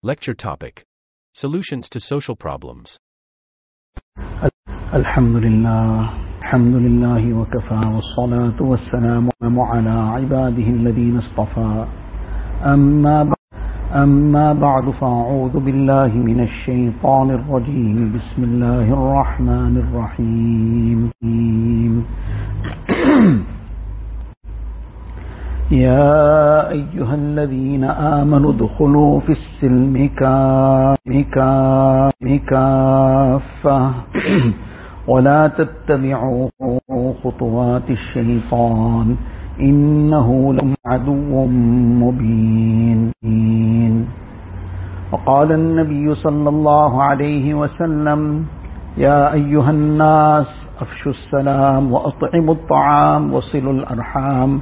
Lecture topic Solutions to Social Problems. الحمد لله الحمد لله وكفى والصلاة والسلام على عباده الذين اصطفى أما بعد أما بعد فأعوذ بالله من الشيطان الرجيم بسم الله الرحمن الرحيم يا أيها الذين آمنوا ادخلوا في السلم كافة ولا تتبعوا خطوات الشيطان إنه لكم عدو مبين. وقال النبي صلى الله عليه وسلم يا أيها الناس أفشوا السلام وأطعموا الطعام وصلوا الأرحام.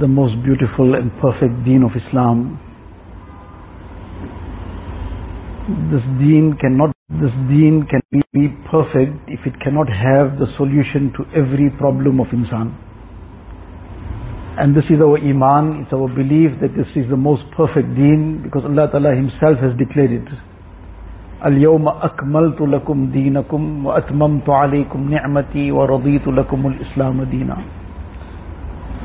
the most beautiful and perfect deen of Islam. This deen cannot this deen can be, be perfect if it cannot have the solution to every problem of insan. And this is our iman, it's our belief that this is the most perfect deen because Allah Ta'ala Himself has declared it. اليوم أكملت لكم دينكم وأتممت عليكم نعمتي ورضيت لكم الإسلام دينا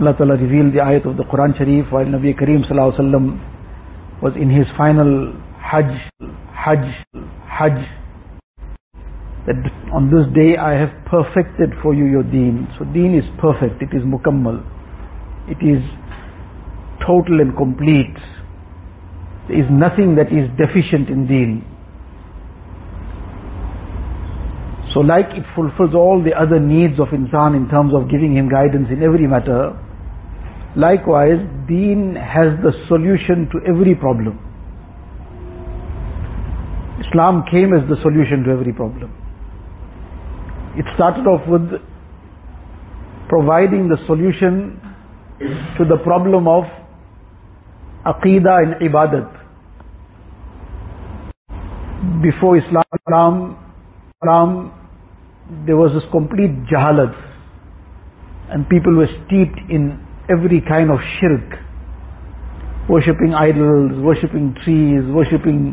Allah Ta'ala revealed the ayat of the Quran Sharif while Nabi Kareem Sallallahu Alaihi Wasallam was in his final Hajj, Hajj, Hajj. That on this day I have perfected for you your deen. So deen is perfect, it is mukammal. It is total and complete. There is nothing that is deficient in deen. So like it fulfills all the other needs of insan in terms of giving him guidance in every matter, likewise deen has the solution to every problem. Islam came as the solution to every problem. It started off with providing the solution to the problem of aqidah and ibadat. Before Islam, Islam there was this complete jahalat and people were steeped in every kind of shirk. Worshipping idols worshipping trees worshipping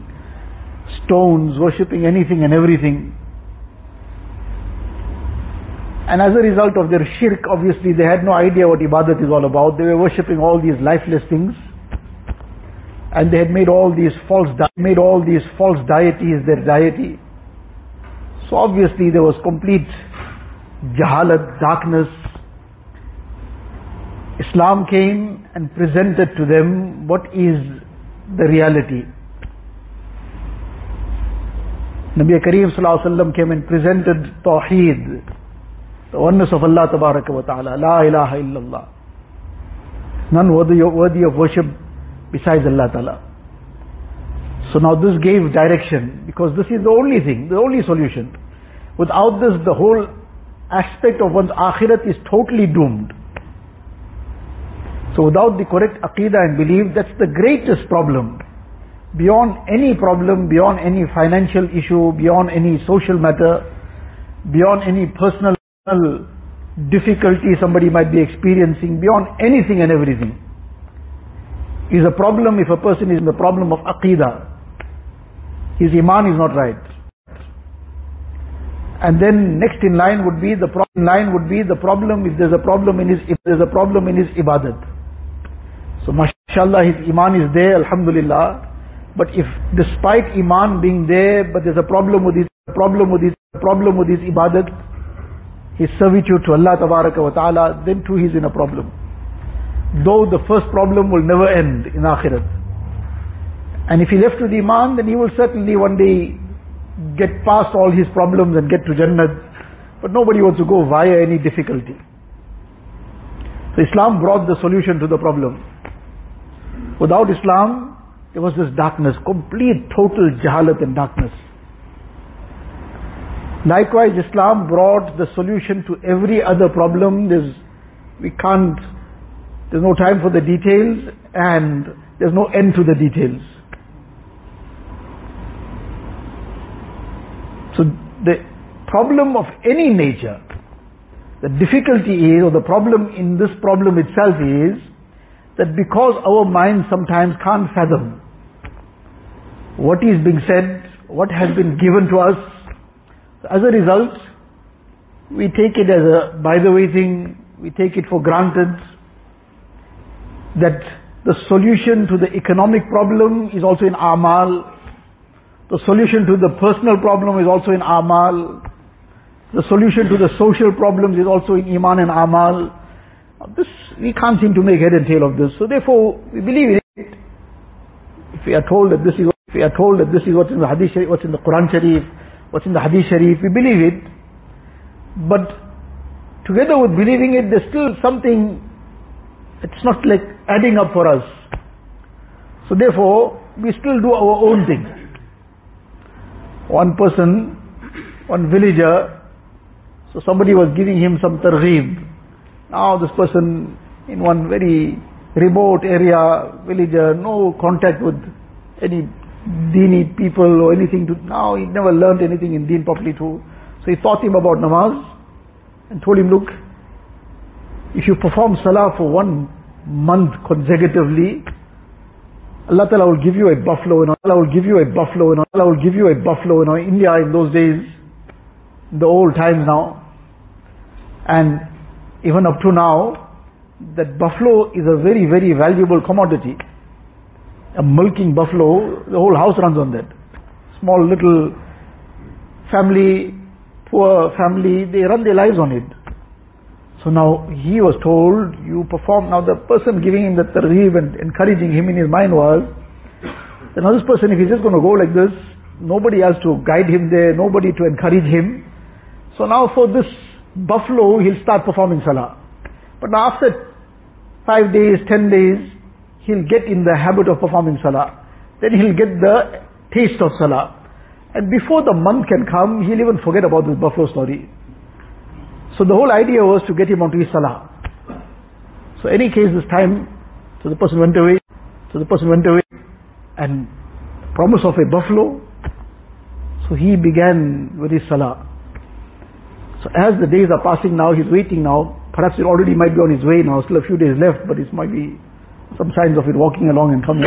stones worshipping anything and everything. And as a result of their shirk obviously they had no idea what ibadat is all about. They were worshipping all these lifeless things. And they had made all these false made all these false deities their deity. So obviously there was complete jahalat, darkness. Islam came and presented to them what is the reality. Nabi Kareem Sallallahu came and presented Tawheed, the oneness of Allah wa Ta'ala, La ilaha illallah. None worthy, worthy of worship besides Allah Ta'ala. So now this gave direction because this is the only thing, the only solution. Without this, the whole aspect of one's akhirat is totally doomed. So without the correct aqidah and belief, that's the greatest problem. Beyond any problem, beyond any financial issue, beyond any social matter, beyond any personal difficulty somebody might be experiencing, beyond anything and everything, is a problem if a person is in the problem of aqidah. His iman is not right. And then next in line would be the problem line would be the problem if there's a problem in his if there's a problem in his ibadat. So mashallah his iman is there, alhamdulillah. But if despite iman being there, but there's a problem with his problem with his problem with his ibadat, his servitude to Allah wa ta'ala, then too he's in a problem. Though the first problem will never end in akhirat. And if he left with iman, then he will certainly one day get past all his problems and get to Jannah. But nobody wants to go via any difficulty. So Islam brought the solution to the problem. Without Islam, there was this darkness, complete total jahalat and darkness. Likewise, Islam brought the solution to every other problem. There's, we can't, there's no time for the details and there's no end to the details. So the problem of any nature, the difficulty is, or the problem in this problem itself is, that because our mind sometimes can't fathom what is being said, what has been given to us, as a result, we take it as a by the way thing, we take it for granted that the solution to the economic problem is also in Amal, the solution to the personal problem is also in Amal, the solution to the social problems is also in Iman and Amal. This, we can't seem to make head and tail of this. So therefore, we believe in it. If we are told that this is, if we are told that this is what's in the Hadith Sharif, what's in the Quran Sharif, what's in the Hadith Sharif, we believe it. But together with believing it, there's still something, it's not like adding up for us. So therefore, we still do our own thing. One person, one villager, so somebody was giving him some targheeb. Now this person in one very remote area, villager, uh, no contact with any Deeni people or anything to, now he never learned anything in deen properly too. So he taught him about namaz and told him, look, if you perform salah for one month consecutively, Allah Ta'ala will give you a buffalo and Allah will give you a buffalo and Allah will give you a buffalo. In India in those days, the old times now, and even up to now, that buffalo is a very, very valuable commodity a milking buffalo, the whole house runs on that. Small little family, poor family, they run their lives on it. So now he was told, you perform, now the person giving him the targheeb and encouraging him in his mind was, that now this person, if he's just going to go like this, nobody else to guide him there, nobody to encourage him. So now for this buffalo, he'll start performing salah. But after five days, ten days, he'll get in the habit of performing salah. Then he'll get the taste of salah. And before the month can come, he'll even forget about this buffalo story. So the whole idea was to get him onto his salah. So any case this time, so the person went away, so the person went away and promise of a buffalo. So he began with his salah. So as the days are passing now, he's waiting now. Perhaps he already might be on his way now, still a few days left, but it might be some signs of it walking along and coming.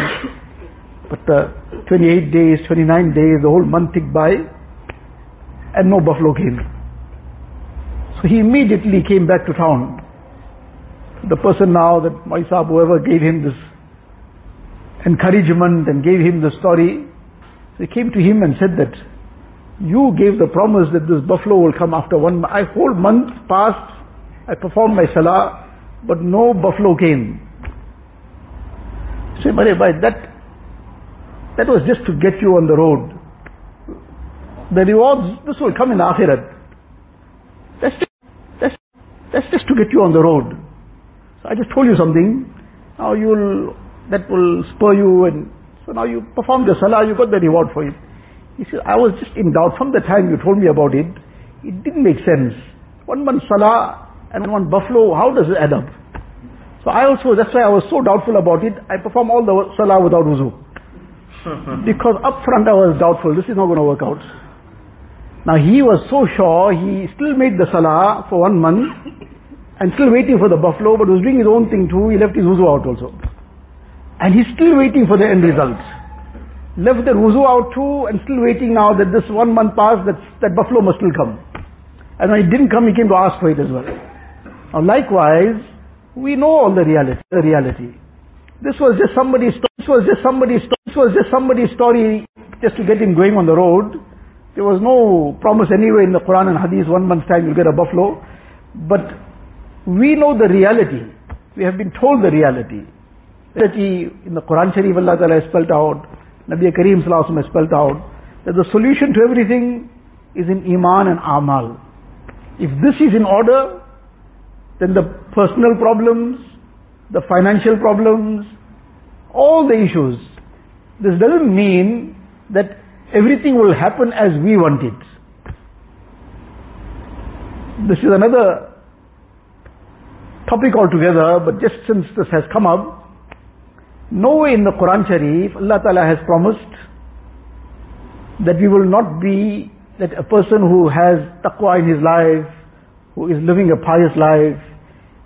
But uh, 28 days, 29 days, the whole month ticked by, and no buffalo came. So he immediately came back to town. The person now, that Maisab, whoever gave him this encouragement and gave him the story, they came to him and said that, you gave the promise that this buffalo will come after one, I whole month passed, I performed my salah, but no buffalo came. Say, but that, that was just to get you on the road. The rewards, this will come in Akhirat. That's just, that's, that's just to get you on the road. So I just told you something. Now you'll, that will spur you and so now you performed the salah, you got the reward for it. He said, I was just in doubt from the time you told me about it. It didn't make sense. One month salah and one buffalo, how does it add up? So I also, that's why I was so doubtful about it. I perform all the salah without wuzu. because up front I was doubtful, this is not going to work out. Now he was so sure, he still made the salah for one month and still waiting for the buffalo, but was doing his own thing too. He left his wuzu out also. And he's still waiting for the end result. Left the wuzu out too and still waiting now that this one month passed, that, that buffalo must still come. And when it didn't come, he came to ask for it as well. Now likewise, we know all the reality. The reality. This was just somebody's. This was just somebody's. This was just somebody's story, just to get him going on the road. There was no promise anywhere in the Quran and Hadith. One month's time you'll get a buffalo, but we know the reality. We have been told the reality. Reality in the Quran Sharif Allah Ta'ala has spelled out. Nabi Sallallahu has spelled out that the solution to everything is in Iman and Amal. If this is in order, then the personal problems, the financial problems, all the issues, This doesn't mean that everything will happen as we want it. This is another topic altogether, but just since this has come up, nowhere in the Quran Sharif Allah Ta'ala has promised that we will not be, that a person who has taqwa in his life, who is living a pious life,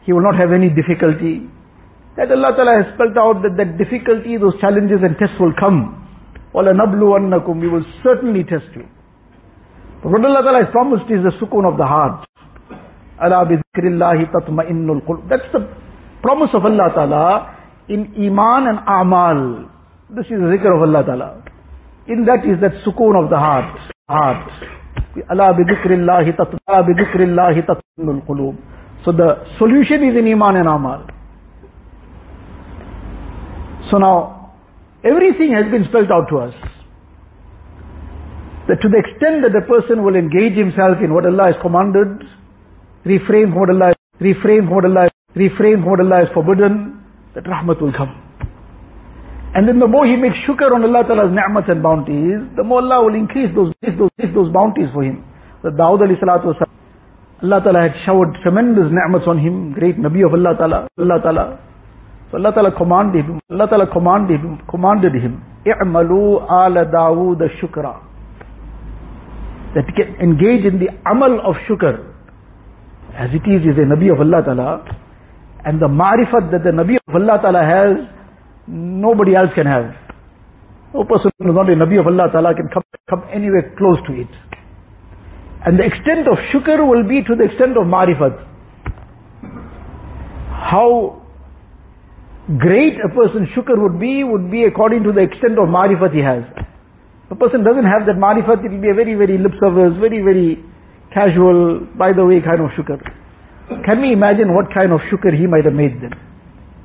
he will not have any difficulty. That Allah Ta'ala has spelled out that that difficulty, those challenges and tests will come. وَلَنَبْلُوَنَّكُمْ We will certainly test you. But what Allah Ta'ala has promised is the sukoon of the heart. أَلَا بِذِكْرِ اللَّهِ تَطْمَئِنُّ الْقُلُوبِ That's the promise of Allah Ta'ala in Iman and Amal. This is the zikr of Allah Ta'ala. In that is that sukoon of the heart. Heart. Allah bi dhikrillahi tatma bi dhikrillahi qulub. So the solution is in Iman and Amal. So now, everything has been spelled out to us. That to the extent that the person will engage himself in what Allah has commanded, refrain from what Allah, refrain from what Allah, refrain from what Allah has forbidden, that rahmat will come. And then the more he makes shukr on Allah Ta'ala's ni'mats and bounties, the more Allah will increase those, those, those bounties for him. The Dawud alayhi salatu wasalam, Allah Ta'ala had showered tremendous ni'mats on him, great Nabi of Allah Ta'ala, Allah Ta'ala. So Allah Ta'ala commanded him, Allah Ta'ala commanded him, commanded him, i'malu ala Dawood shukra. That he can engage in the amal of shukr. As it is, is a Nabi of Allah Ta'ala. And the ma'rifat that the Nabi of Allah Ta'ala has, nobody else can have. No person who is not a Nabi of Allah Ta'ala can come, come anywhere close to it. And the extent of shukr will be to the extent of ma'rifat. How great a person's shukr would be, would be according to the extent of marifat he has. If a person doesn't have that marifat, it will be a very, very lip service, very, very casual, by the way kind of shukr. Can we imagine what kind of shukr he might have made then?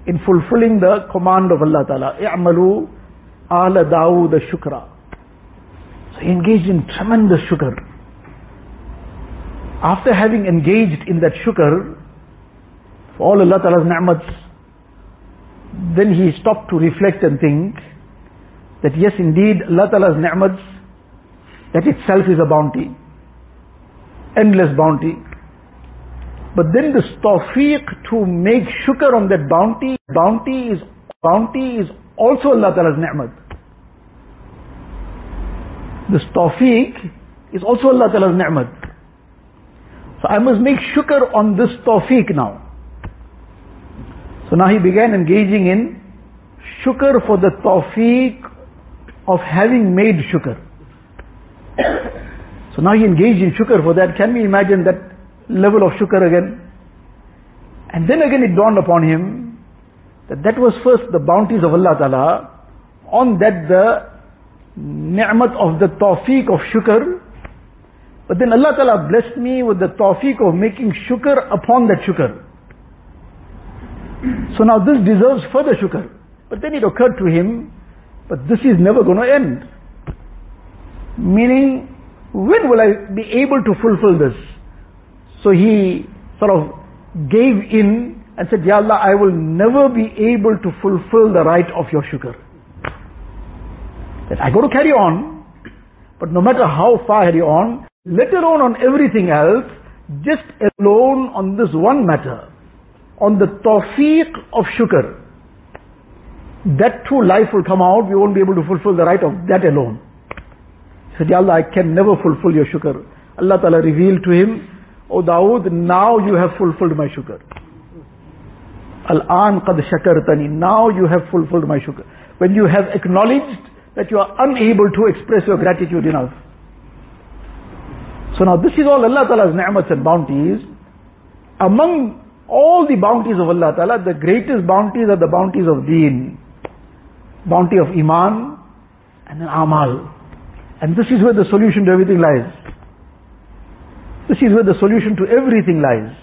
In fulfilling the command of Allah Ta'ala, i'malu ala Dawood shukra. So he engaged in tremendous shukr. After having engaged in that shukr, for all Allah Ta'ala's ni'mats, then he stopped to reflect and think that yes indeed Allah Ta'ala's ni'mats, that itself is a bounty, endless bounty. But then this tawfiq to make shukr on that bounty, bounty is, bounty is also Allah Ta'ala's ni'mat. This tawfiq is also Allah Ta'ala's ni'mat. So I must make shukr on this tawfiq now. So now he began engaging in shukr for the tawfiq of having made shukr. so now he engaged in shukr for that. Can we imagine that level of shukr again? And then again it dawned upon him that that was first the bounties of Allah Ta'ala. On that the ni'mat of the tawfiq of shukr. But then Allah Ta'ala blessed me with the tawfiq of making shukr upon that shukr. So now this deserves further shukr. But then it occurred to him, but this is never going to end. Meaning, when will I be able to fulfill this? So he sort of gave in and said, Ya Allah, I will never be able to fulfill the right of your shukr. That I got to carry on, but no matter how far I carry on, let alone on everything else, just alone on this one matter, on the tawfiq of shukr, that true life will come out, we won't be able to fulfill the right of that alone. He said, Ya Allah, I can never fulfill your shukr. Allah Ta'ala revealed to him, O Dawood, now you have fulfilled my shukr. Al-an qad shakartani, now you have fulfilled my shukr. When you have acknowledged that you are unable to express your gratitude enough. So now this is all Allah Ta'ala's ni'mats and bounties. Among all the bounties of Allah Ta'ala, the greatest bounties are the bounties of deen. Bounty of iman and then amal. And this is where the solution to everything lies. This is where the solution to everything lies.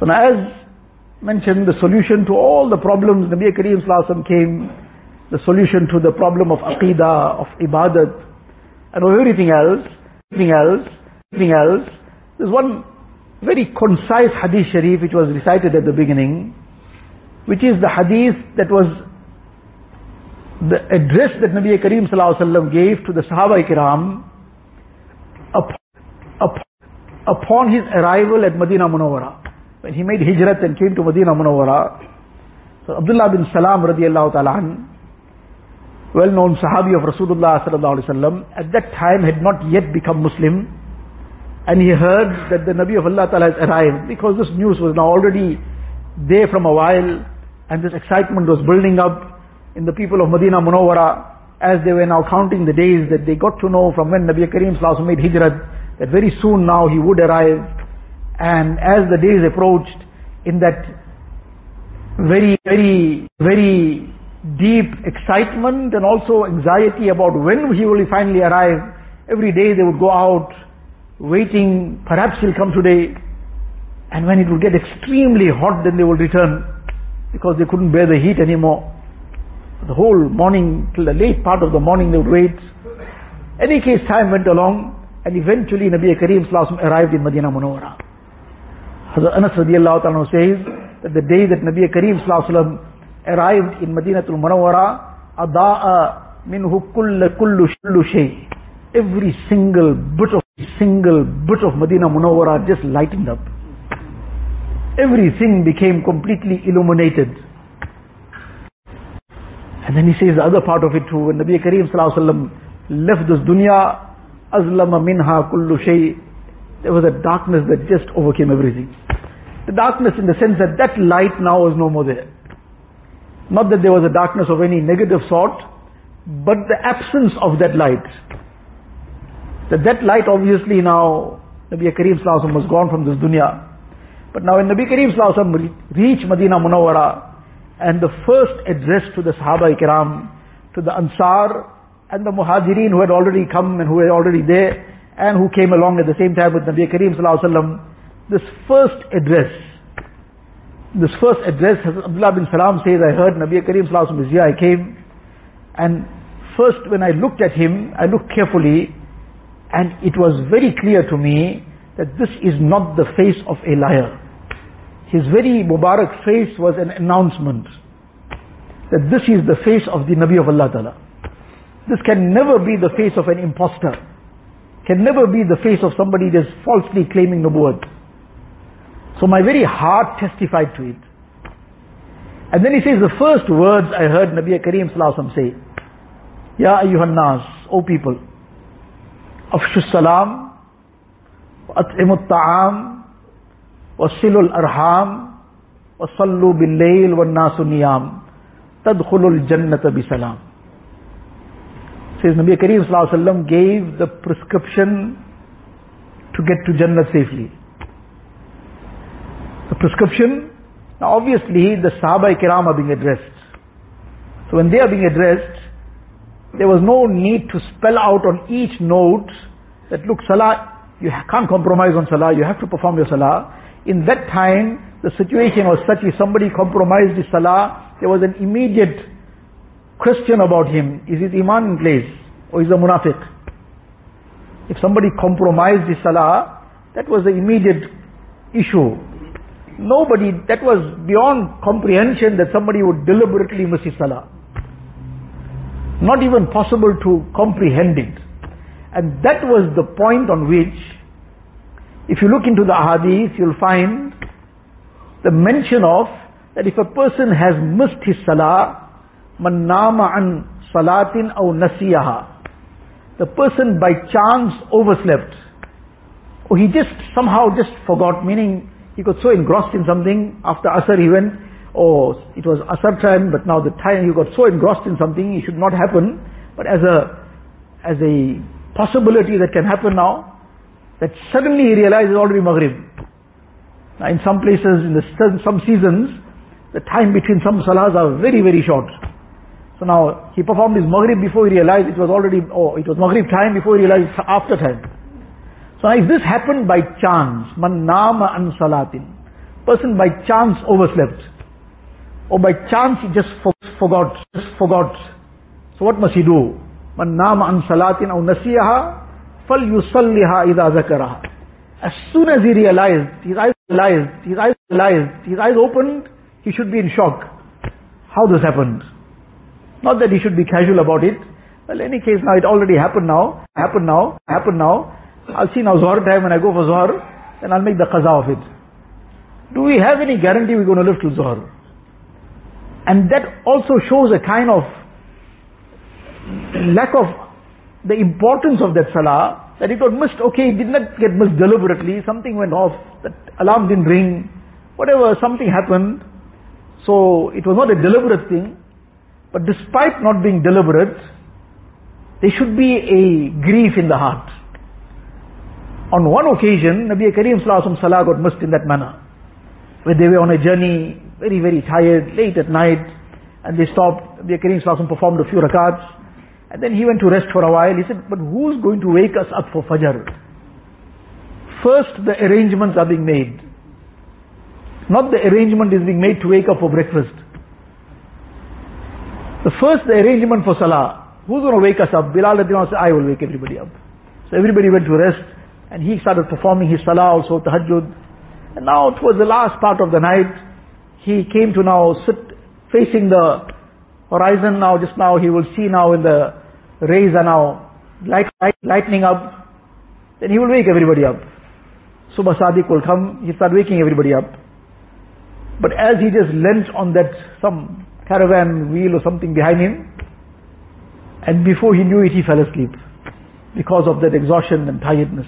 So now as mentioned, the solution to all the problems, Nabi Kareem Sallallahu came, the solution to the problem of aqidah, of ibadat, and of everything else, everything else, everything else. There's one very concise hadith sharif which was recited at the beginning, which is the hadith that was the address that Nabi Kareem Sallallahu gave to the Sahaba Kiram upon his arrival at Medina Munawwara. When he made hijrat and came to Medina Munawwara, so Abdullah bin Salam radiallahu ta'ala well-known Sahabi of Rasulullah sallallahu alaihi wasallam, at that time had not yet become Muslim, and he heard that the Nabi of Allah ta'ala has arrived, because this news was now already there from a while, and this excitement was building up in the people of Medina Munawwara, as they were now counting the days that they got to know from when Nabi Kareem Sallallahu made hijrat, that very soon now he would arrive, and as the days approached, in that very, very, very deep excitement and also anxiety about when he will finally arrive. Every day they would go out, waiting, perhaps he'll come today. And when it would get extremely hot, then they will return because they couldn't bear the heat anymore. The whole morning, till the late part of the morning, they would wait. Any case, time went along, and eventually Nabi Kareem arrived in Medina Munawwara. Hazrat Anas radiallahu ta'ala says that the day that Nabi Kareem arrived in Madinatul Munawwara, Ada'a minhu kulla kullu shullu shay. Every single bit of, single bit of Madina Munawwara just lightened up. Everything became completely illuminated. And then he says the other part of it too, when Nabi Kareem left this dunya, azlama minha kullu shay, there was a darkness that just overcame everything. The darkness in the sense that that light now was no more there. Not that there was a darkness of any negative sort, but the absence of that light. That that light obviously now, Nabi Kareem Sallallahu was gone from this dunya. But now when Nabi Kareem Sallallahu reached Medina Munawwara, and the first address to the Sahaba Ikram, to the Ansar, and the Muhajirin who had already come and who were already there, and who came along at the same time with Nabi Kareem Sallallahu this first address this first address, Abdullah bin Salam says, I heard Nabi Kareem Sallallahu is here, I came, and first when I looked at him, I looked carefully, and it was very clear to me that this is not the face of a liar. His very Mubarak face was an announcement that this is the face of the Nabi of Allah Ta'ala. This can never be the face of an impostor. Can never be the face of somebody that's falsely claiming the word. So my very heart testified to it. And then he says, the first words I heard Nabi Kareem Sallallahu say, Ya ayyuhan nas, O people, afshu salam, at'imu ta'am, wasilu al-arham, wasallu bil-layl wal-nasu niyam, tadkhulu al-jannata bi-salam. Says Nabi Kareem Sallallahu gave the prescription to get to Jannah safely the prescription. Now obviously the Sahaba Kiram are being addressed. So when they are being addressed, there was no need to spell out on each note that look, Salah, you can't compromise on Salah, you have to perform your Salah. In that time, the situation was such if somebody compromised his Salah, there was an immediate question about him. Is his Iman in place? Or is a munafiq? If somebody compromised his Salah, that was the immediate issue. Nobody, that was beyond comprehension that somebody would deliberately miss his salah. Not even possible to comprehend it. And that was the point on which, if you look into the ahadith, you'll find the mention of that if a person has missed his salah, man nama an salatin aw nasiyaha, the person by chance overslept, or he just somehow just forgot, meaning he got so engrossed in something, after Asr he went, oh, it was Asr time, but now the time he got so engrossed in something, it should not happen, but as a, as a possibility that can happen now, that suddenly he realizes already Maghrib. Now in some places, in the, some seasons, the time between some salahs are very, very short. So now, he performed his Maghrib before he realized it was already, oh, it was Maghrib time before he realized it's after time. So now if this happened by chance, man nama an salatin, person by chance overslept, or by chance he just forgot, just forgot. So what must he do? Man nama an salatin aw nasiyaha, fal yusalliha idha zakaraha. As soon as he realized, his eyes realized, his eyes realized, his eyes opened, he should be in shock. How this happened? Not that he should be casual about it. Well, any case, now it already happened now, happened now, happened now. I'll see now Zohar time when I go for Zohar, then I'll make the qaza of it. Do we have any guarantee we're going to live till Zohar? And that also shows a kind of lack of the importance of that salah, that it got missed, okay, it did not get missed deliberately, something went off, that alarm didn't ring, whatever, something happened, so it was not a deliberate thing, but despite not being deliberate, there should be a grief in the heart. On one occasion, Nabi Kareem Salah got missed in that manner. Where they were on a journey, very, very tired, late at night, and they stopped. Nabi Kareem Sallallahu performed a few rakats, and then he went to rest for a while. He said, but who's going to wake us up for Fajr? First, the arrangements are being made. Not the arrangement is being made to wake up for breakfast. The first arrangement for salah. Who's going to wake us up? Bilal radiallahu said, I will wake everybody up. So everybody went to rest and he started performing his salah also, tahajjud. And now towards the last part of the night, he came to now sit facing the horizon now, just now he will see now in the rays are now light, light, lightening up. Then he will wake everybody up. Subha Sadiq will come, he start waking everybody up. But as he just leant on that some caravan wheel or something behind him. And before he knew it, he fell asleep because of that exhaustion and tiredness.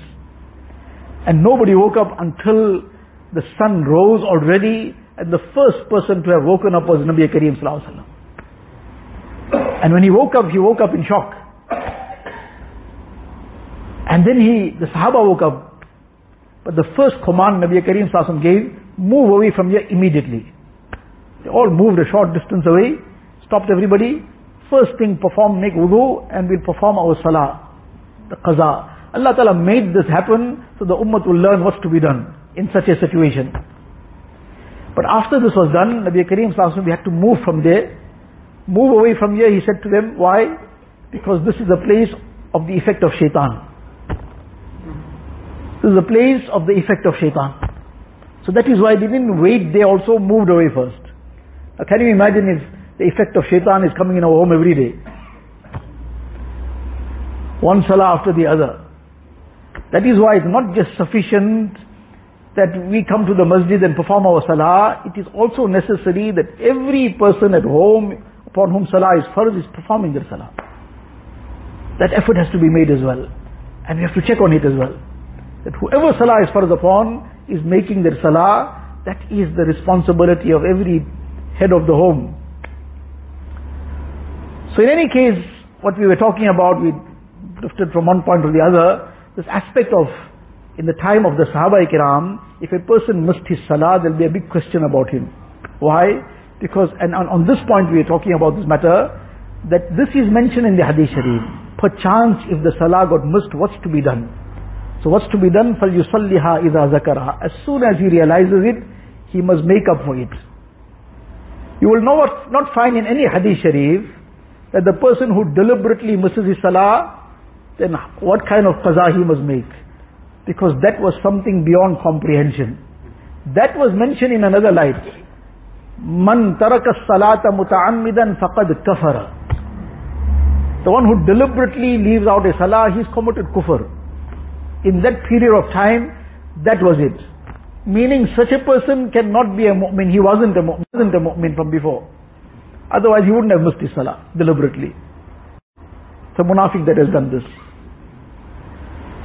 And nobody woke up until the sun rose already and the first person to have woken up was Nabi Kareem Sallallahu And when he woke up, he woke up in shock. And then he, the Sahaba woke up. But the first command Nabi Kareem Sallallahu gave, move away from here immediately. They all moved a short distance away, stopped everybody. First thing, perform, make wudu, and we'll perform our salah, the qaza. Allah Ta'ala made this happen so the ummah will learn what's to be done in such a situation. But after this was done, Nabi Kareem Sallallahu we had to move from there. Move away from here, he said to them, why? Because this is the place of the effect of shaitan. This is the place of the effect of shaitan. So that is why they didn't wait, they also moved away first. Can you imagine if the effect of shaitan is coming in our home every day? One salah after the other. That is why it's not just sufficient that we come to the masjid and perform our salah. It is also necessary that every person at home upon whom salah is farz is performing their salah. That effort has to be made as well. And we have to check on it as well. That whoever salah is farz upon is making their salah, that is the responsibility of every head of the home. So in any case, what we were talking about, we drifted from one point to the other, this aspect of, in the time of the Sahaba Ikram, if a person missed his salah, there'll be a big question about him. Why? Because, and on, on this point we are talking about this matter, that this is mentioned in the Hadith Sharif. Perchance if the salah got missed, what's to be done? So what's to be done? فَلْيُصَلِّهَا إِذَا ذَكَرَهَا As soon as he realizes it, he must make up for it. You will not, not find in any hadith sharif that the person who deliberately misses his salah, then what kind of qaza he must make. Because that was something beyond comprehension. That was mentioned in another light. Man taraka salata muta'ammidan faqad kafara. The one who deliberately leaves out a salah, he's committed kufr. In that period of time, that was it. Meaning such a person cannot be a mu'min. He wasn't a mu'min, wasn't a mu'min from before. Otherwise he wouldn't have missed his salah deliberately. It's a munafiq that has done this.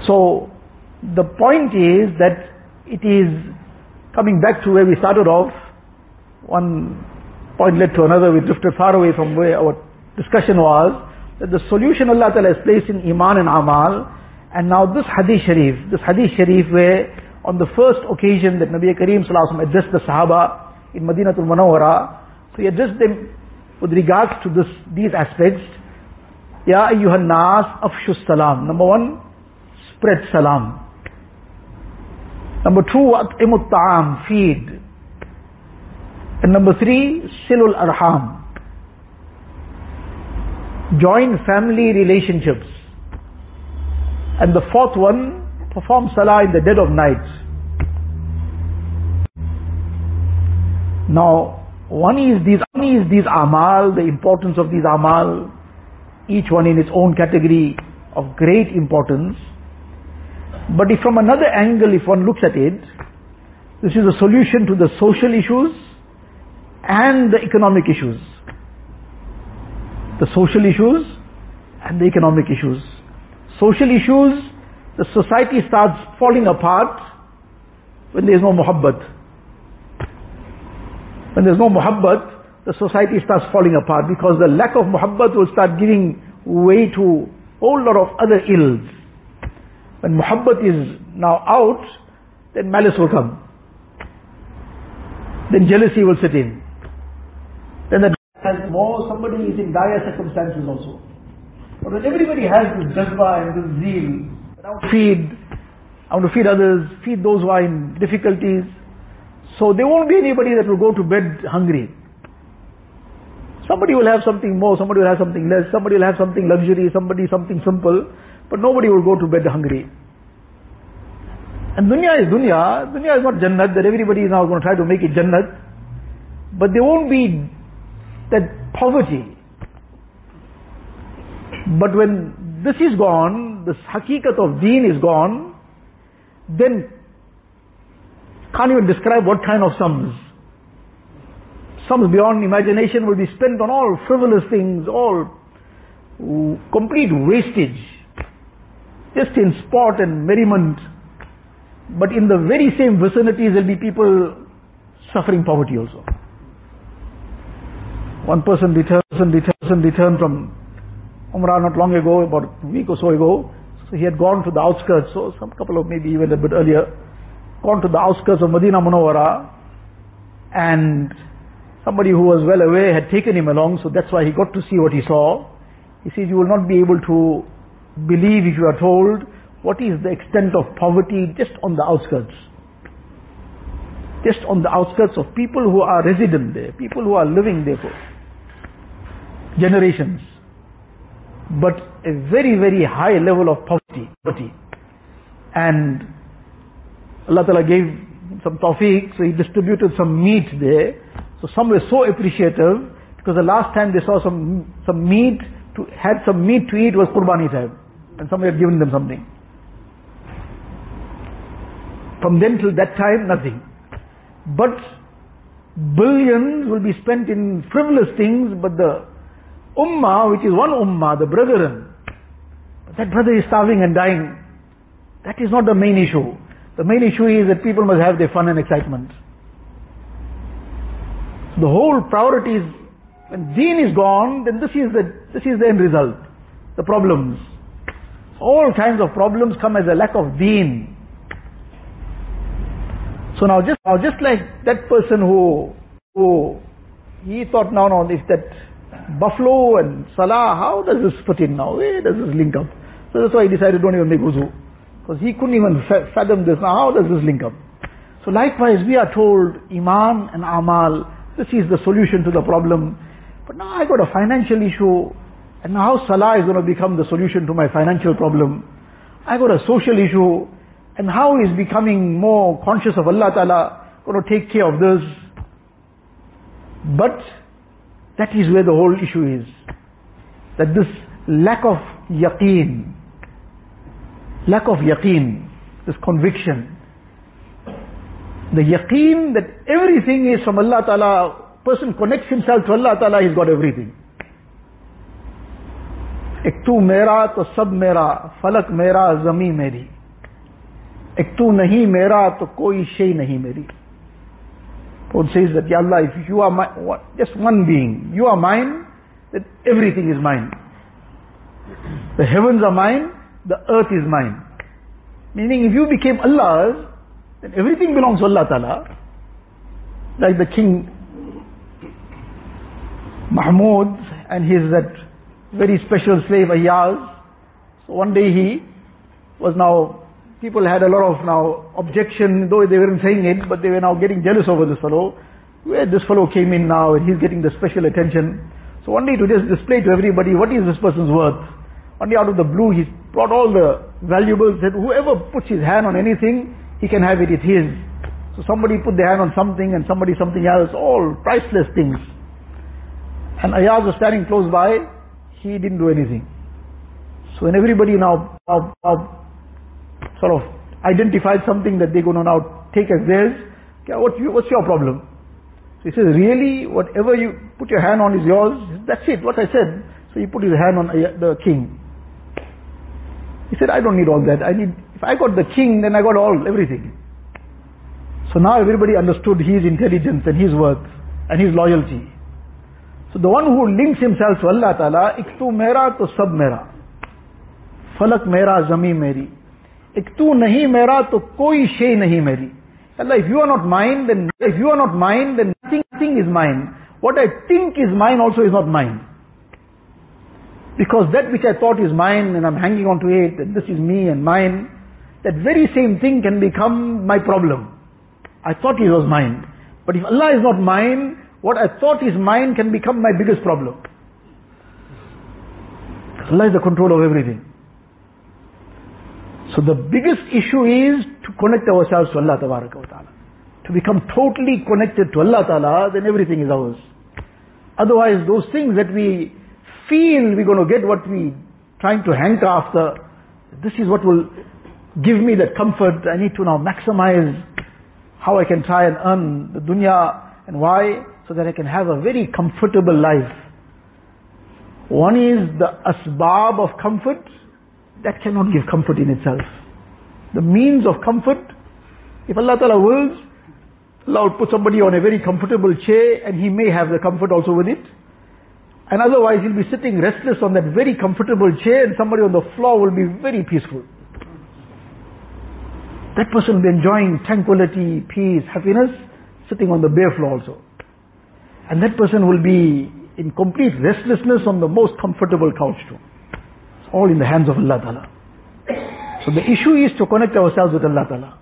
So the point is that it is coming back to where we started off. One point led to another. We drifted far away from where our discussion was. That the solution Allah Ta'ala has placed in Iman and Amal. And now this Hadith Sharif, this Hadith Sharif where on the first occasion that Nabi Kareem addressed the Sahaba in Madinatul Munawwara, so he addressed them with regards to this, these aspects. Ya ayyuhan nas afshu salam. Number one, spread salam. Number two, at'imut ta'am, feed. And number three, silul arham. Join family relationships. And the fourth one, perform salah in the dead of night. Now, One is these, one is these amal, the importance of these amal, each one in its own category of great importance. But if from another angle, if one looks at it, this is a solution to the social issues and the economic issues. The social issues and the economic issues. Social issues, the society starts falling apart when there is no muhabbat. When there is no muhabbat, the society starts falling apart because the lack of muhabbat will start giving way to a whole lot of other ills. When muhabbat is now out, then malice will come. Then jealousy will sit in. Then the has more, somebody is in dire circumstances also. But when everybody has this jazba and this zeal, I want to feed, I want to feed others, feed those who are in difficulties, so there won't be anybody that will go to bed hungry. Somebody will have something more, somebody will have something less, somebody will have something luxury, somebody something simple, but nobody will go to bed hungry. And dunya is dunya. Dunya is not jannat that everybody is now going to try to make it jannat. But there won't be that poverty. But when this is gone, this hakikat of deen is gone, then can't even describe what kind of sums. Sums beyond imagination will be spent on all frivolous things, all complete wastage, just in sport and merriment. But in the very same vicinities, there'll be people suffering poverty also. One person returned, returned, returned from Umrah not long ago, about a week or so ago. So he had gone to the outskirts, so some couple of maybe even a bit earlier gone to the outskirts of Medina Munawwara and somebody who was well away had taken him along, so that's why he got to see what he saw. He says, you will not be able to believe if you are told what is the extent of poverty just on the outskirts. Just on the outskirts of people who are resident there, people who are living there for generations. But a very, very high level of poverty. poverty. And Allah Ta'ala gave some tawfiq, so He distributed some meat there. So some were so appreciative, because the last time they saw some, some meat, to, had some meat to eat was Qurbani time. And somebody had given them something. From then till that time, nothing. But billions will be spent in frivolous things, but the ummah, which is one ummah, the brethren, that brother is starving and dying. That is not the main issue. The main issue is that people must have their fun and excitement. The whole priority is, when deen is gone, then this is the, this is the end result. The problems. All kinds of problems come as a lack of deen. So now just, now just like that person who, who, he thought now, now, if that buffalo and salah, how does this fit in now? Where does this link up? So that's why he decided don't even make wuzu. Because he couldn't even fathom this. Now, how does this link up? So likewise, we are told Iman and Amal, this is the solution to the problem. But now I got a financial issue, and now Salah is going to become the solution to my financial problem. I got a social issue, and how is becoming more conscious of Allah Ta'ala going to take care of this? But that is where the whole issue is. That this lack of yaqeen, lack of yaqeen, this conviction. The yaqeen that everything is from Allah Ta'ala, person connects himself to Allah Ta'ala, he's got everything. Ek tu mera to sab mera, falak mera, زمیں meri. Ek tu نہیں mera to koi شے نہیں meri. God says that, Ya Allah, if you are my, just one being, you are mine, then everything is mine. The heavens are mine, the earth is mine. Meaning if you became Allah's, then everything belongs to Allah Ta'ala. Like the king Mahmud and his that very special slave Ayaz. So one day he was now, people had a lot of now objection, though they weren't saying it, but they were now getting jealous over this fellow. Where this fellow came in now and he's getting the special attention. So one day to just display to everybody what is this person's worth. One day out of the blue, he brought all the valuables, said whoever puts his hand on anything, he can have it, it's his. So somebody put their hand on something and somebody something else, all priceless things. And Ayaz was standing close by, he didn't do anything. So when everybody now, sort of identified something that they're going to now take as theirs, what you, what's your problem? So he says, really, whatever you put your hand on is yours. That's it, what I said. So he put his hand on uh, the king. He said, I don't need all that. I need, if I got the king, then I got all, everything. So now everybody understood his intelligence and his worth and his loyalty. So the one who links himself to Allah Ta'ala, ik tu mera to sab mera. Falak mera zami meri. Ik tu nahi mera to koi shay nahi meri. Allah, if you are not mine, then if you are not mine, then nothing, nothing is mine. What I think is mine also is not mine. Because that which I thought is mine and I'm hanging on to it and this is me and mine, that very same thing can become my problem. I thought it was mine. But if Allah is not mine, what I thought is mine can become my biggest problem. Allah is the control of everything. So the biggest issue is to connect ourselves to Allah Ta'ala. To become totally connected to Allah Ta'ala, then everything is ours. Otherwise, those things that we feel we're going to get what we trying to hanker after, uh, this is what will give me that comfort. I need to now maximize how I can try and earn the dunya and why? So that I can have a very comfortable life. One is the asbab of comfort. That cannot give comfort in itself. The means of comfort, if Allah Ta'ala wills, Allah will put somebody on a very comfortable chair and he may have the comfort also with it. And otherwise he'll be sitting restless on that very comfortable chair and somebody on the floor will be very peaceful. That person will be enjoying tranquility, peace, happiness, sitting on the bare floor also. And that person will be in complete restlessness on the most comfortable couch too. It's all in the hands of Allah Ta'ala. So the issue is to connect ourselves with Allah Ta'ala.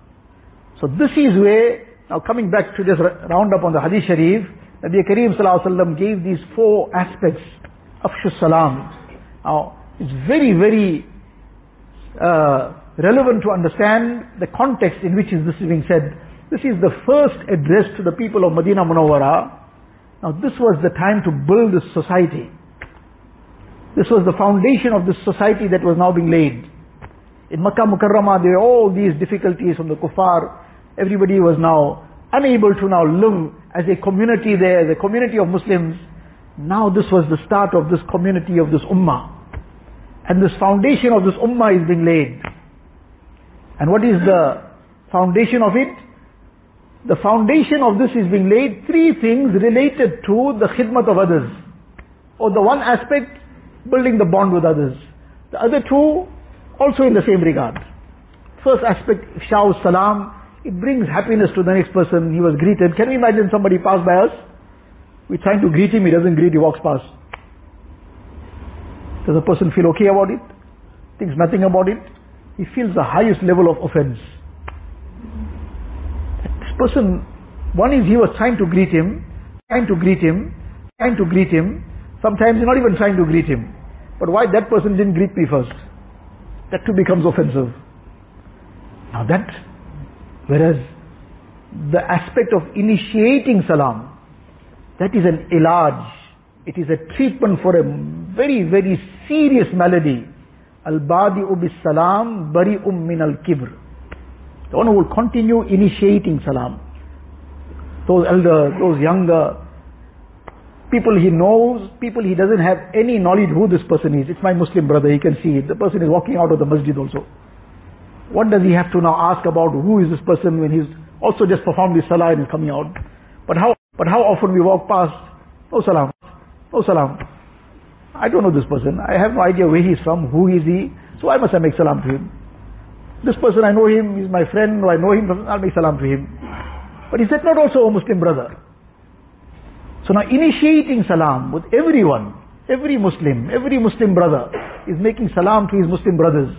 So this is where, now coming back to this round up on the Hadith Sharif, Nabi Kareem Sallallahu gave these four aspects of salam. Now, it's very, very uh, relevant to understand the context in which is this is being said. This is the first address to the people of Medina Munawwara. Now, this was the time to build this society. This was the foundation of this society that was now being laid. In Makkah Mukarramah, there were all these difficulties from the kuffar. Everybody was now unable to now live as a community there, a community of Muslims. Now this was the start of this community of this ummah. And this foundation of this ummah is being laid. And what is the foundation of it? The foundation of this is being laid, three things related to the khidmat of others. Or the one aspect, building the bond with others. The other two, also in the same regard. First aspect, Shah salam, it brings happiness to the next person. He was greeted. Can we imagine somebody pass by us? We're trying to greet him, he doesn't greet, he walks past. Does the person feel okay about it? Thinks nothing about it? He feels the highest level of offense. This person, one is he was trying to greet him, trying to greet him, trying to greet him. Sometimes he's not even trying to greet him. But why that person didn't greet me first? That too becomes offensive. Now that Whereas the aspect of initiating salam, that is an ilaj. It is a treatment for a very, very serious malady. Al-badi'u bis-salam bari'um min al-kibr. The one who will continue initiating salam. Those elder, those younger, people he knows, people he doesn't have any knowledge who this person is. It's my Muslim brother, he can see it. The person is walking out of the masjid also. What does he have to now ask about who is this person when he's also just performed his salah and is coming out? But how, but how often we walk past, no salam, no salam. I don't know this person. I have no idea where he's from, who is he. So why must I make salam to him? This person, I know him, he's my friend, I know him, I'll make salam to him. But is that not also a Muslim brother? So now initiating salam with everyone, every Muslim, every Muslim brother is making salam to his Muslim brothers.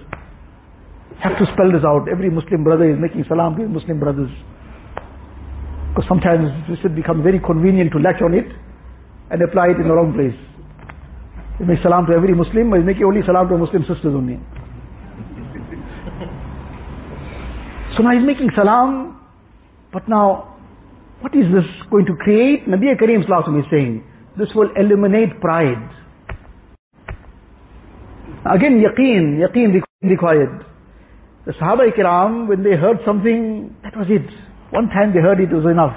Have to spell this out. Every Muslim brother is making salam to his Muslim brothers. Because sometimes this has become very convenient to latch on it and apply it in the wrong place. He makes salam to every Muslim, but he's making only salam to Muslim sisters only. so now he's making salam But now, what is this going to create? Nabi Kareem is saying, this will eliminate pride. Again, yaqeen, yaqeen required. The Sahaba Ikram, when they heard something, that was it. One time they heard it, it was enough.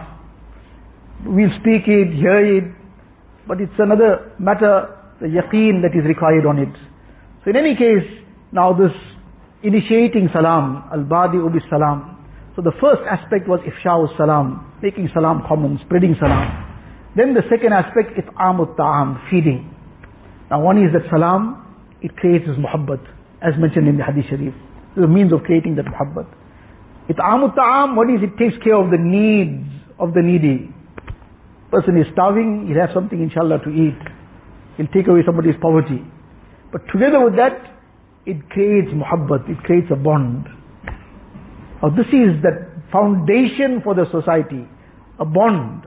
We'll speak it, hear it, but it's another matter, the yaqeen that is required on it. So in any case, now this initiating salam, al-badi ubi salam. So the first aspect was ifsha'u salam, making salam common, spreading salam. Then the second aspect, it'amut ta'am, feeding. Now one is that salam, it creates muhabbat, as mentioned in the hadith sharif. The means of creating that muhabbat. It'amut ta'am, what is it? takes care of the needs of the needy. Person is starving, he'll have something inshallah to eat. He'll take away somebody's poverty. But together with that, it creates muhabbat, it creates a bond. Now this is the foundation for the society, a bond.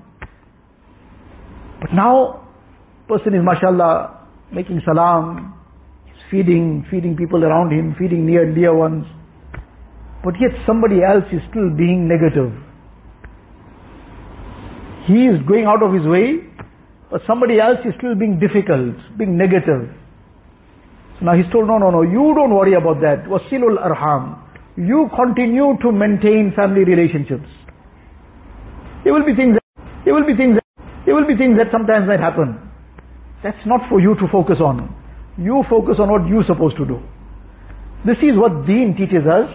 But now, person is mashallah, making salam, feeding, feeding people around him, feeding near and dear ones. But yet somebody else is still being negative. He is going out of his way, but somebody else is still being difficult, being negative. So now he's told, no, no, no, you don't worry about that. Wasilul arham. You continue to maintain family relationships. There will be things, there will be things, there will be things that sometimes might happen. That's not for you to focus on. You focus on what you're supposed to do. This is what Deen teaches us,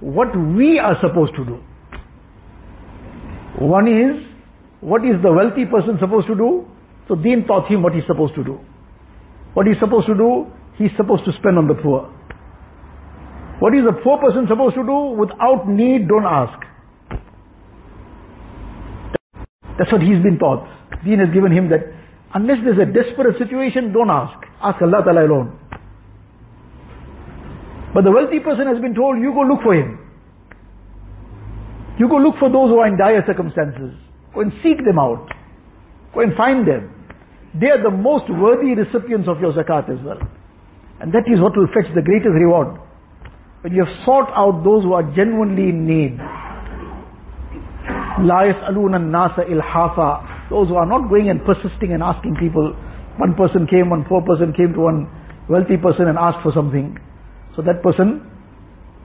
what we are supposed to do. One is what is the wealthy person supposed to do? So Deen taught him what he's supposed to do. What he's supposed to do, he's supposed to spend on the poor. What is the poor person supposed to do? Without need, don't ask. That's what he's been taught. Deen has given him that unless there's a desperate situation, don't ask. Ask Allah Ta'ala alone. But the wealthy person has been told, you go look for him. You go look for those who are in dire circumstances. Go and seek them out. Go and find them. They are the most worthy recipients of your zakat as well. And that is what will fetch the greatest reward. When you have sought out those who are genuinely in need. La yas'aluna nasa ilhafa. Those who are not going and persisting and asking people. One person came, one poor person came to one wealthy person and asked for something. So that person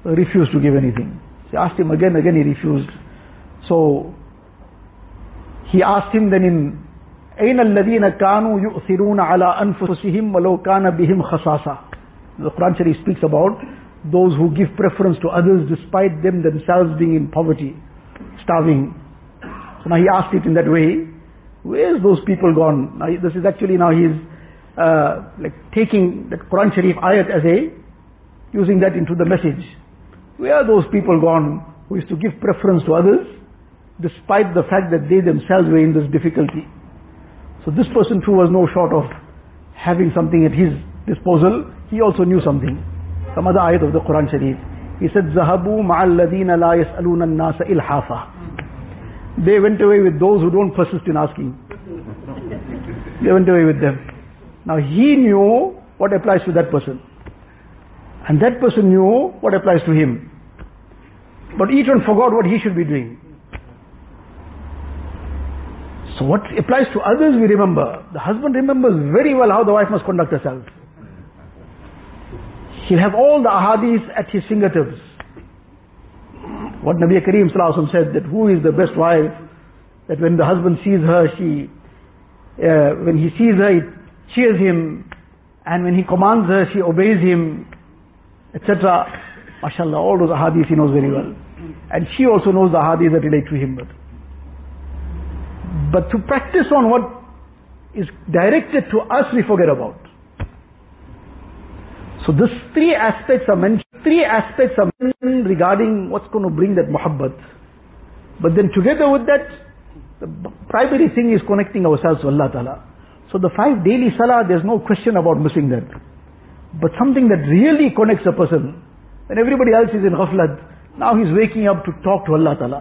refused to give anything. He asked him again, again he refused. So he asked him then in أين الذين كانوا يؤثرون على أنفسهم ولو كان بهم خصاصة The Quran Sharif speaks about those who give preference to others despite them themselves being in poverty, starving. So now he asked it in that way. Where's those people gone? Now this is actually now he's uh, like taking that Quran Sharif ayat as a, using that into the message. Where are those people gone who used to give preference to others despite the fact that they themselves were in this difficulty. So this person too was no short of having something at his disposal. He also knew something. Some other ayat of the Quran Sharif. He said, "Zahabu ma'alladina la yas'aluna nasa ilhafa." They went away with those who don't persist in asking. They went away with them. Now he knew what applies to that person. And that person knew what applies to him. But each one forgot what he should be doing. So what applies to others we remember. The husband remembers very well how the wife must conduct herself. He'll have all the ahadith at his fingertips. What Nabi Kareem said that who is the best wife? That when the husband sees her, she, uh, when he sees her, it cheers him. And when he commands her, she obeys him, etc. MashaAllah, all those ahadith he knows very well. And she also knows the ahadith that relate to him. But but to practice on what is directed to us, we forget about. So these three aspects are mentioned Three aspects are mentioned regarding what's going to bring that muhabbat. But then together with that, the primary thing is connecting ourselves to Allah Ta'ala. So the five daily salah, there's no question about missing that. But something that really connects a person, when everybody else is in ghaflat, now he's waking up to talk to Allah Ta'ala.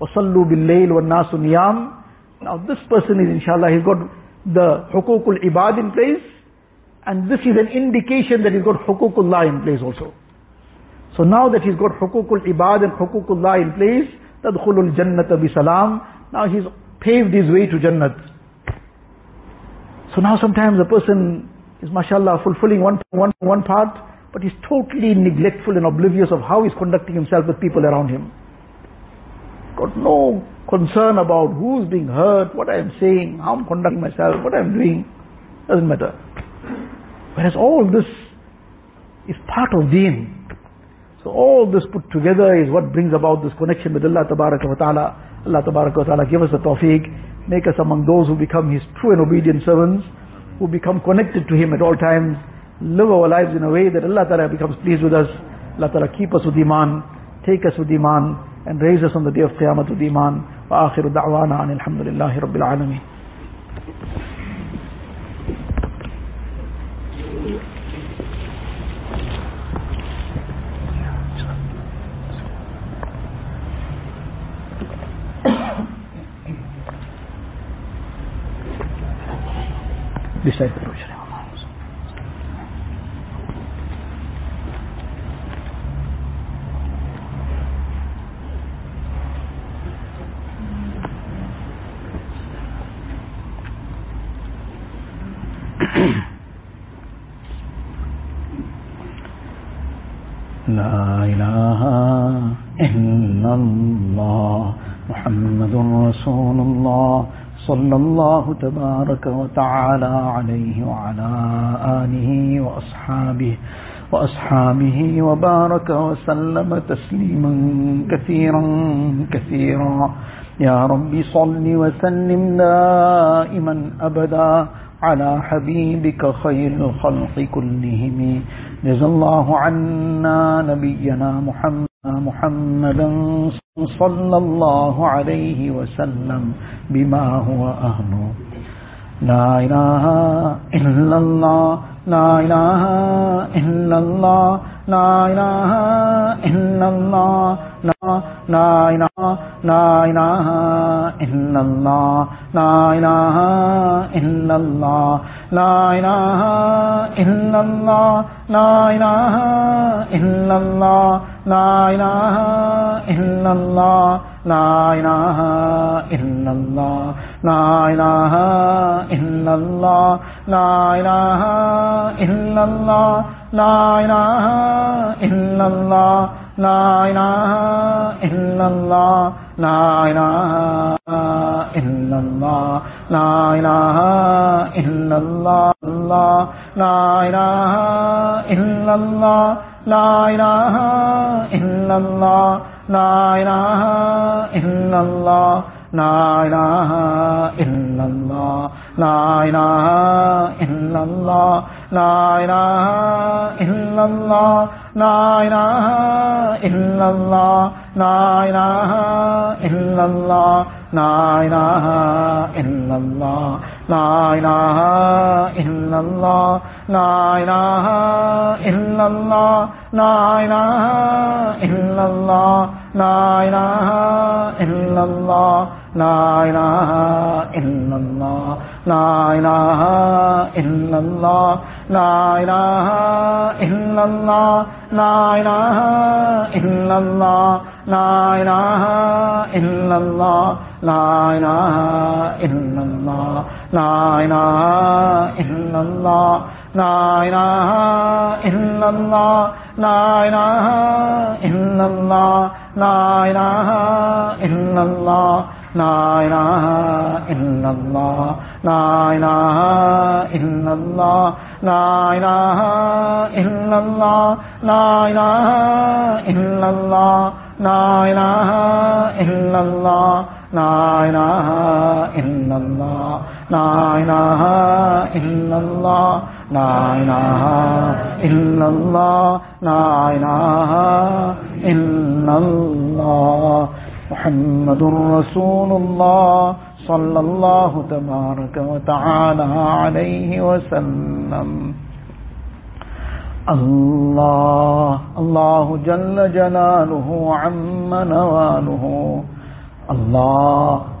وَصَلُّوا بِاللَّيْلِ وَالنَّاسُ نِيَامٍ now this person is inshallah, he's got the hukukul ibad in place, and this is an indication that he's got hukukullah in place also. So now that he's got hukukul ibad and hukukullah in place, tadkhulul jannata bisalam, now he's paved his way to jannat. So now sometimes a person is mashallah fulfilling one, one, one part, but he's totally neglectful and oblivious of how he's conducting himself with people around him. Got no concern about who's being hurt, what I'm saying, how I'm conducting myself, what I'm doing. Doesn't matter. Whereas all this is part of deen. So all this put together is what brings about this connection with Allah Tabaraka wa Ta'ala. Allah Tabaraka wa Ta'ala give us the tawfiq, make us among those who become His true and obedient servants, who become connected to Him at all times, live our lives in a way that Allah Ta'ala becomes pleased with us. Allah Ta'ala keep us with Iman, take us with Iman, and raise us on the day of Qiyamah with Iman. وآخر دعوانا أن الحمد لله رب العالمين The rosary. لا إله إلا الله محمد رسول الله صلى الله تبارك وتعالى عليه وعلى آله وأصحابه وأصحابه وبارك وسلم تسليما كثيرا كثيرا. يا رب صل وسلم دائما أبدا على حبيبك خير الخلق كلهم. جزا الله عنا نبينا محمد. محمدا صلى الله عليه وسلم بما هو أهله لا إله إلا الله، لا إله إلا الله، لا إله إلا الله، لا لا إله لا إله إلا الله، لا إله إلا الله، لا إله إلا الله، لا إله إلا الله لا إله إلا الله، لا إله إلا الله، لا إله إلا الله، لا إله إلا الله، لا إله إلا الله، لا إله إلا الله، لا إله إلا الله، لا إله إلا الله الله لا إله إلا الله لا إله إلا الله، لا إله إلا الله، لا إله إلا الله، لا إله إلا الله، لا إله إلا الله، لا إله إلا الله، لا إله إلا الله، لا إله إلا الله لا إله إلا الله لا إله إلا الله لا إله إلا الله لا إله إلا الله لا إله إلا الله لا إله إلا الله لا إله إلا الله لا إله إلا الله لا إله إلا الله لا إله إلا الله لا إله إلا الله لا إله إلا الله لا إله إلا الله لا إله إلا الله لا إله إلا الله لا إله إلا الله لا إله إلا الله لا إله إلا الله لا إله إلا الله لا إله إلا الله لا الہ الا اللہ لا الہ الا اللہ لا الہ الا اللہ محمد الرسول اللہ صلی اللہ تبارک و تعالی وسلم اللہ اللہ جل جلالہ عم نوالہ اللہ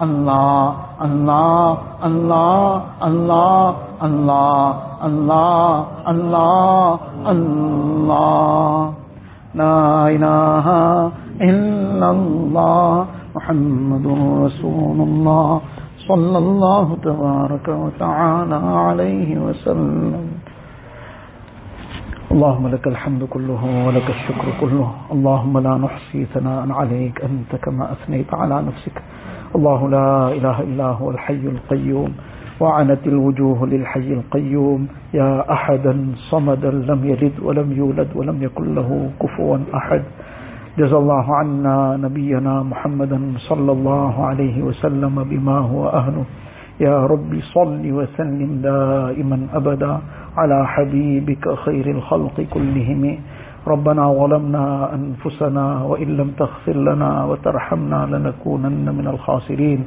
اللہ اللہ اللہ اللہ اللہ اللہ اللہ اللہ. لا الہ الا اللہ محمد رسول اللہ صلی اللہ تبارک و تعالی علیہ وسلم اللهم لك الحمد كله ولك الشكر كله. اللهم لا نحصي ثناء عليك أنت كما أثنيت على نفسك. الله لا إله إلا هو الحي القيوم. وعنت الوجوه للحي القيوم. يا أحدا صمدا لم يلد ولم يولد ولم يكن له كفوا أحد. جزا الله عنا نبينا محمدا صلى الله عليه وسلم بما هو أهله. يا رب صل وسلم دائما أبدا. على حبيبك خير الخلق كلهم. ربنا ظلمنا أنفسنا وإن لم تغفر لنا وترحمنا لنكونن من الخاسرين.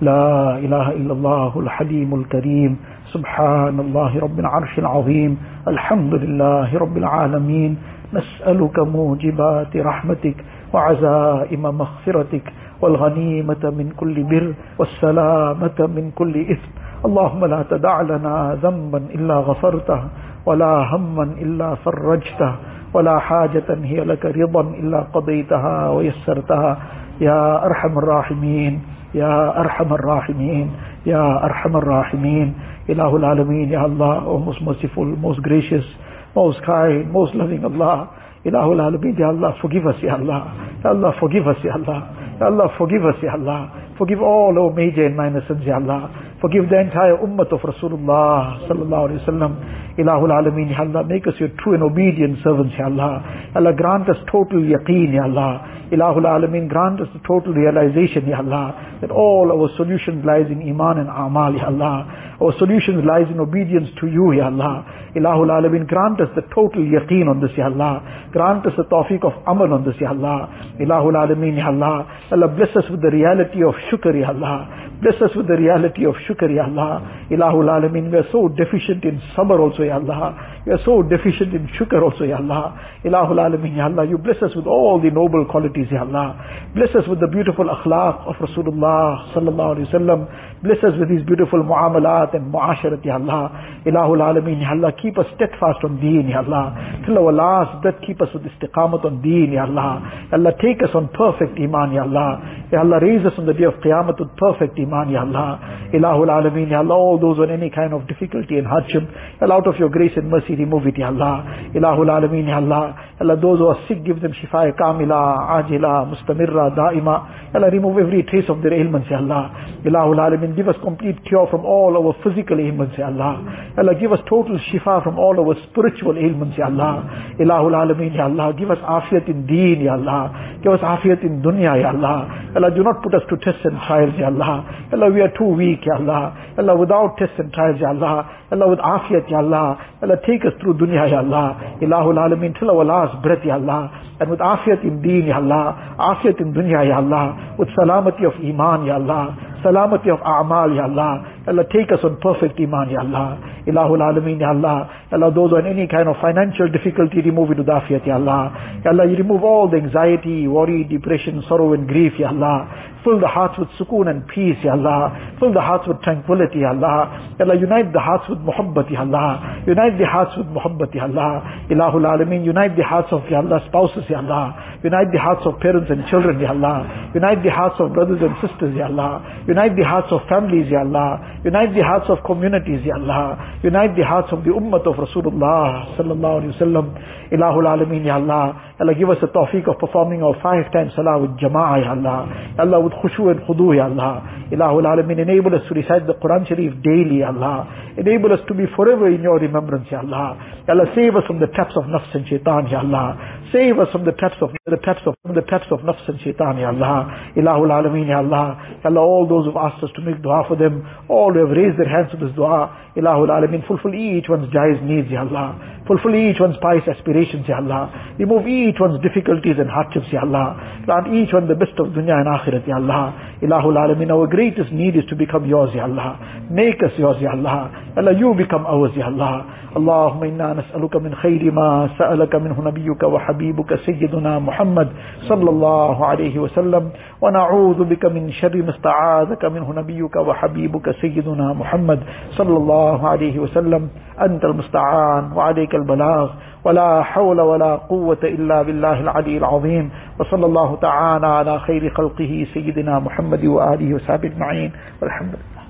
لا إله إلا الله الحليم الكريم. سبحان الله رب العرش العظيم. الحمد لله رب العالمين. نسألك موجبات رحمتك وعزائم مغفرتك. والغنيمة من كل بر والسلامة من كل إثم. اللهم لا تدع لنا ذنبا الا غفرته ولا هما الا فرجته ولا حاجة هي لك رضا الا قضيتها ويسرتها. يا ارحم الراحمين یا ارحم الراحمین یا ارحم الراحمین الہ العالمین یا اللہ او موسٹ مرسیفل موسٹ گریشیس موسٹ کائنڈ موسٹ لونگ اللہ الہ العالمین یا اللہ فوگیو سے اللہ یا اللہ فوگیو سے اللہ یا اللہ فوگیو سے اللہ Forgive all our major and minor sins, Ya Allah. Forgive the entire ummah of Rasulullah sallallahu alayhi wa sallam. Ilahul Alameen, Ya Allah, make us your true and obedient servants, Ya Allah. Allah, grant us total yaqeen, Ya Allah. Ilahul Alameen, grant us the total realization, Ya Allah, that all our solutions lies in Iman and Amal, Ya Allah. Our solutions lies in obedience to you, Ya Allah. Ilahul Alameen, grant us the total yaqeen on this, Ya Allah. Grant us the tawfiq of amal on this, Ya Allah. Ilahul Alameen, Ya Allah. Allah, bless us with the reality of shukr, Ya Allah. Bless us with the reality of shukr, Ya Allah. Ilahul Alameen, we are so deficient in sabr also, Ya Allah. We are so deficient in shukr also, Ya Allah. Ilahul Alameen, Ya Allah. You bless us with all the noble qualities, Ya Allah. Bless us with the beautiful akhlaq of Rasulullah sallallahu alayhi wa sallam. Bless us with these beautiful muamalat and muasharat, Ya Allah. Ilahul Alameen, Ya Allah. Keep us steadfast on deen, Ya Allah. Till our last breath, keep us with istiqamat on deen, Ya Allah. Ya Allah, take us on perfect iman, Ya Allah. Ya Allah, raise us on the day of Qiyamah with perfect iman, Ya Allah. Ilahul Alameen, Ya Allah, all those on any kind of difficulty and hardship, Ya Allah, out of your grace and mercy, remove it, Ya Allah. Ilahul Alameen, Ya Allah. Ya Allah, those who are sick, give them shifa kamila, ajila, mustamirra, daima. Ya Allah, remove every trace of their ailments, Ya Allah. Ilahul Alameen, give us complete cure from all our physical ailments, Ya Allah. Allah, give us total shifa from all our spiritual ailments, Ya Allah. Ilahul Alameen, Ya Allah, give us afiyat in deen, Ya Allah. Give us afiyat in dunya, Ya Allah. Allah, do not put us to tests and trials, Ya Allah. Allah, we are too weak, Ya Allah. Allah, without tests and trials, Ya Allah. Allah, with afiyat, Ya Allah. Allah, take us through dunya, Ya Allah. Ilahul Alameen, till our last breath, Ya Allah. And with afiyat in deen, Ya Allah. Afiyat in dunya, Ya Allah. With salamati of iman, Ya Allah. Salamati of a'mal, Ya Allah. Allah, take us on perfect iman, Ya Allah. Ilahul Alameen, Ya Allah. Allah, those in any kind of financial difficulty, remove it with afiyat, Ya Allah. Ya Allah, you remove all the anxiety, worry, depression, sorrow and grief, Ya Allah. Fill the hearts with sukoon and peace, Ya Allah. Fill the hearts with tranquility, Ya Allah. Ya Allah, unite the hearts with muhabbat, Ya Allah. Unite the hearts with muhabbat, Ya Allah. Ilahul Alameen, unite the hearts of, Ya Allah, spouses, Ya Allah. Unite the hearts of parents and children, Ya Allah. Unite the hearts of brothers and sisters, Ya Allah. Unite the hearts of families, Ya Allah. Unite the hearts of communities, Ya Allah. Unite the hearts of the ummah of Rasulullah, Sallallahu Alaihi Wasallam. Ilahul Alameen, Ya Allah. Allah, give us the tawfiq of performing our five times salah with jama'ah, Ya Allah. Ya Allah, with khushu and khudu, Ya Allah. Ilahul Alameen, enable us to recite the Quran Sharif daily, Ya Allah. Enable us to be forever in your remembrance, Ya Allah. Ya Allah, save us from the traps of nafs and shaitan, Ya Allah. Save us from the traps of the traps of the traps of nafs and shaitan, Ya Allah. Ilahul Alameen, Ya Allah. Ya Allah, all those who've asked us to make dua for them, all who have raised their hands to this dua, Ilahul Alameen, fulfill each one's jaiz needs, Ya Allah. Fulfill each one's pious aspirations, Ya Allah. Remove each one's difficulties and hardships, Ya Allah. Grant each one the best of dunya and akhirat, Ya Allah. Ilahul Alameen, our greatest need is to become yours, Ya Allah. Make us yours, Ya Allah. Allah, you become ours, Ya Allah. اللهم إنا نسألك من خير ما سألك منه نبيك وحبيبك سيدنا محمد صلى الله عليه وسلم، ونعوذ بك من شر ما استعاذك منه نبيك وحبيبك سيدنا محمد صلى الله عليه وسلم. أنت المستعان وعليك البلاغ. ولا حول ولا قوة إلا بالله العلي العظيم. وصلى الله تعالى على خير خلقه سيدنا محمد وآله وصحبه أجمعين. والحمد لله.